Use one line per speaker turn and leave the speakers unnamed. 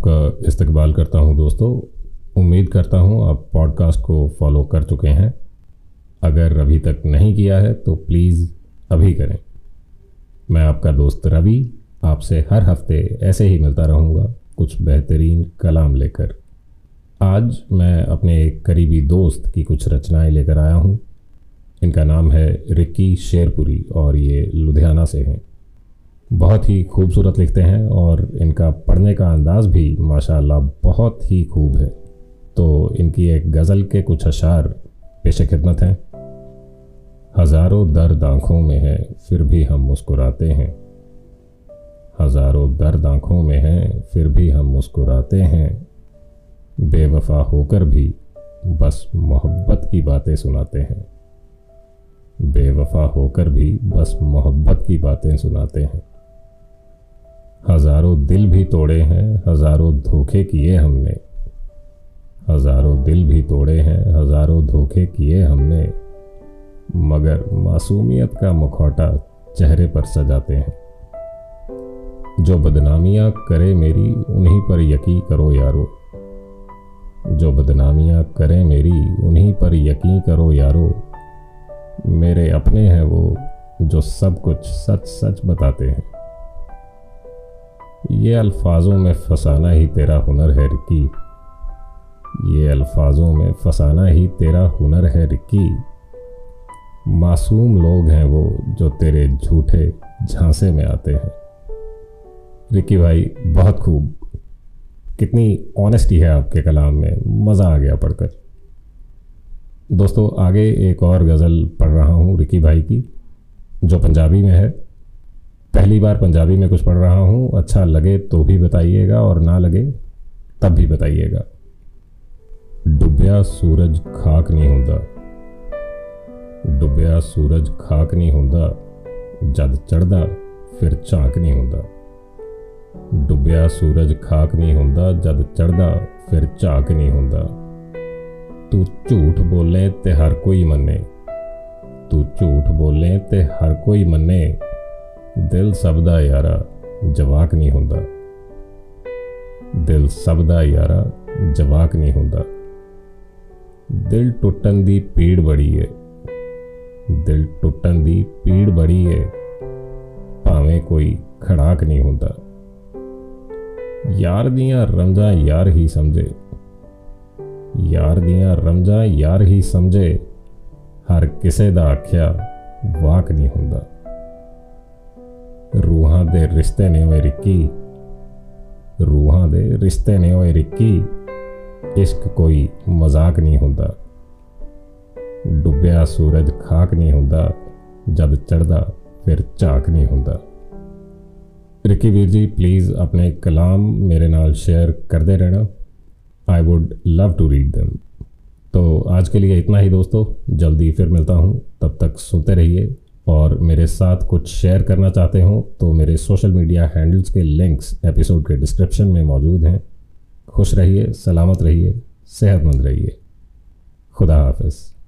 आपका इस्तकबाल करता हूँ दोस्तों। उम्मीद करता हूँ आप पॉडकास्ट को फॉलो कर चुके हैं। अगर अभी तक नहीं किया है तो प्लीज़ अभी करें। मैं आपका दोस्त रवि, आपसे हर हफ़्ते ऐसे ही मिलता रहूँगा, कुछ बेहतरीन कलाम लेकर। आज मैं अपने एक करीबी दोस्त की कुछ रचनाएँ लेकर आया हूँ। इनका नाम है रिक्की शेरपुरी और ये लुधियाना से हैं। बहुत ही खूबसूरत लिखते हैं और इनका पढ़ने का अंदाज भी, माशाल्लाह, बहुत ही खूब है। तो इनकी एक गज़ल के कुछ अशार पेश खिदमत हैं। हज़ारों दर्द आँखों में है, फिर भी हम मुस्कुराते हैं। हज़ारों दर्द आँखों में हैं, फिर भी हम मुस्कुराते हैं। बेवफा होकर भी बस मोहब्बत की बातें सुनाते हैं। बेवफा होकर भी बस मोहब्बत की बातें सुनाते हैं। हज़ारों दिल भी तोड़े हैं, हज़ारों धोखे किए हमने। हज़ारों दिल भी तोड़े हैं, हज़ारों धोखे किए हमने। मगर मासूमियत का मुखौटा चेहरे पर सजाते हैं। जो बदनामियाँ करे मेरी, उन्हीं पर यकीन करो यारो। जो बदनामियाँ करे मेरी, उन्हीं पर यकीन करो यारो। मेरे अपने हैं वो, जो सब कुछ सच सच बताते हैं। ये अल्फाजों में फसाना ही तेरा हुनर है रिक्की ये अल्फाजों में फसाना ही तेरा हुनर है रिक्की मासूम लोग हैं वो जो तेरे झूठे झांसे में आते हैं। रिकी भाई, बहुत खूब। कितनी ऑनेस्टी है आपके कलाम में। मज़ा आ गया पढ़कर। दोस्तों, आगे एक और गज़ल पढ़ रहा हूँ रिकी भाई की, जो पंजाबी में है। पहली बार पंजाबी में कुछ पढ़ रहा हूँ। अच्छा लगे तो भी बताइएगा और ना लगे तब भी बताइएगा। डुबिया सूरज खाक नहीं होता डुबिया सूरज खाक नहीं होता जद चढ़दा, फिर झाक नहीं होता डुबिया सूरज खाक नहीं होता जद चढ़दा, फिर झाक नहीं होता तू झूठ बोले ते हर कोई मन्ने। तू झूठ बोले ते हर कोई मन्ने। ਦਿਲ ਸਭ ਦਾ ਯਾਰਾ ਜਵਾਕ ਨਹੀਂ ਹੁੰਦਾ। ਦਿਲ ਸਭ ਦਾ ਯਾਰਾ ਜਵਾਕ ਨਹੀਂ ਹੁੰਦਾ। ਦਿਲ ਟੁੱਟਣ ਦੀ ਪੀੜ ਬੜੀ ਏ। ਦਿਲ ਟੁੱਟਣ ਦੀ ਪੀੜ ਬੜੀ ਏ। ਭਾਵੇਂ ਕੋਈ ਖੜਾਕ ਨਹੀਂ ਹੁੰਦਾ। ਯਾਰ ਦੀਆਂ ਰਮਜ਼ਾਂ ਯਾਰ ਹੀ ਸਮਝੇ। ਯਾਰ ਦੀਆਂ ਰਮਜ਼ਾਂ ਯਾਰ ਹੀ ਸਮਝੇ। ਹਰ ਕਿਸੇ ਦਾ ਆਖਿਆ ਵਾਕ ਨਹੀਂ ਹੁੰਦਾ। ਰੂਹਾਂ ਦੇ ਰਿਸ਼ਤੇ ਨੇ ਓਏ ਰਿੱਕੀ ਰੂਹਾਂ ਦੇ ਰਿਸ਼ਤੇ ਨੇ ਓਏ ਰਿੱਕੀ ਇਸ਼ਕ ਕੋਈ ਮਜ਼ਾਕ ਨਹੀਂ ਹੁੰਦਾ ਡੁੱਬਿਆ ਸੂਰਜ ਖਾਕ ਨਹੀਂ ਹੁੰਦਾ ਜਦ ਚੜਦਾ ਫਿਰ ਝਾਕ ਨਹੀਂ ਹੁੰਦਾ ਰਿੱਕੀ ਵੀਰ ਜੀ ਪਲੀਜ਼ ਆਪਣੇ ਕਲਾਮ ਮੇਰੇ ਨਾਲ शेयर करते रहना I would love to read them तो आज के लिए इतना ही दोस्तों जल्दी फिर मिलता हूँ तब तक सुनते रहिए और मेरे साथ कुछ शेयर करना चाहते हो तो मेरे सोशल मीडिया हैंडल्स के लिंक्स एपिसोड के डिस्क्रिप्शन में मौजूद हैं। खुश रहिए, सलामत रहिए, सेहतमंद रहिए। खुदा हाफिज़।